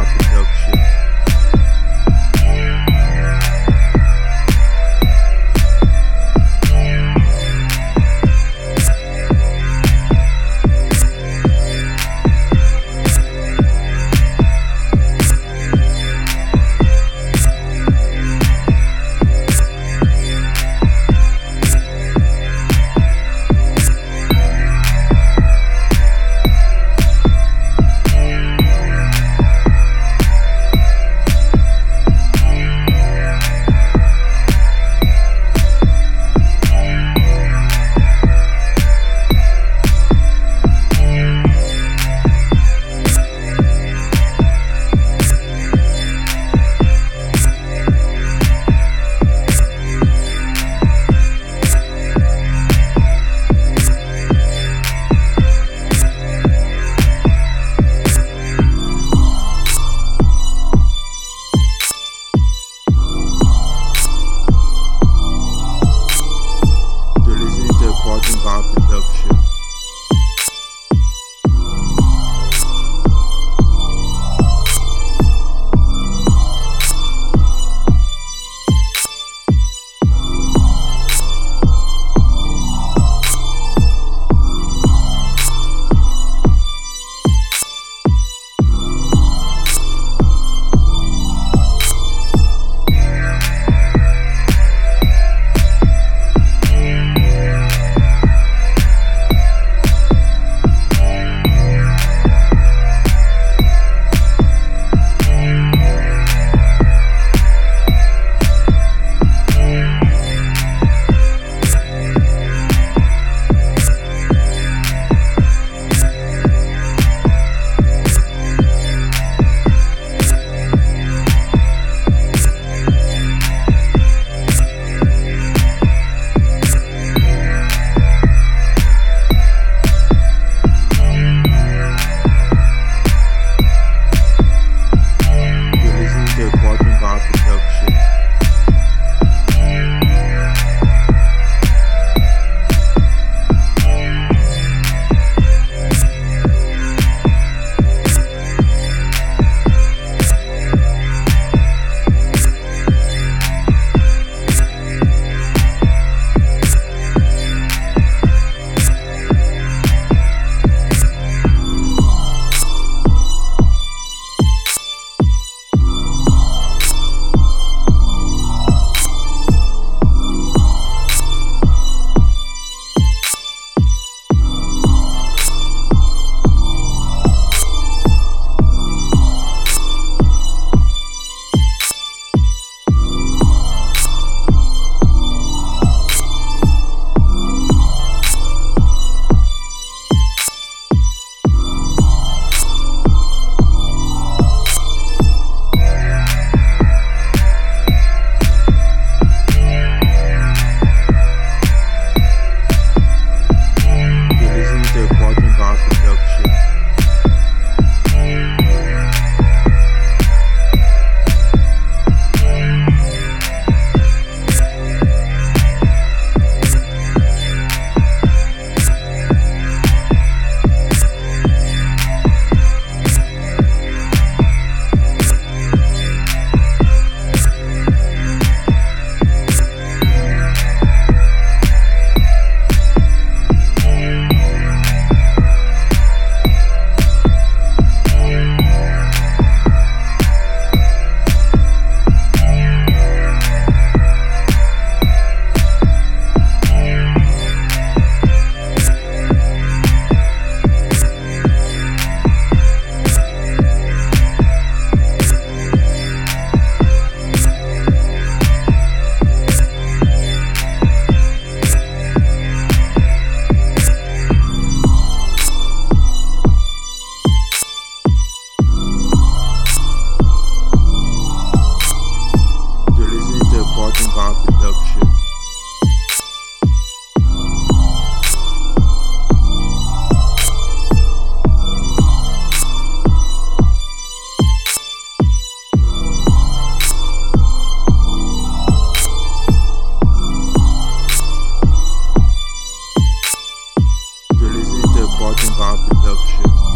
Architecture involved Sparking Bob Production.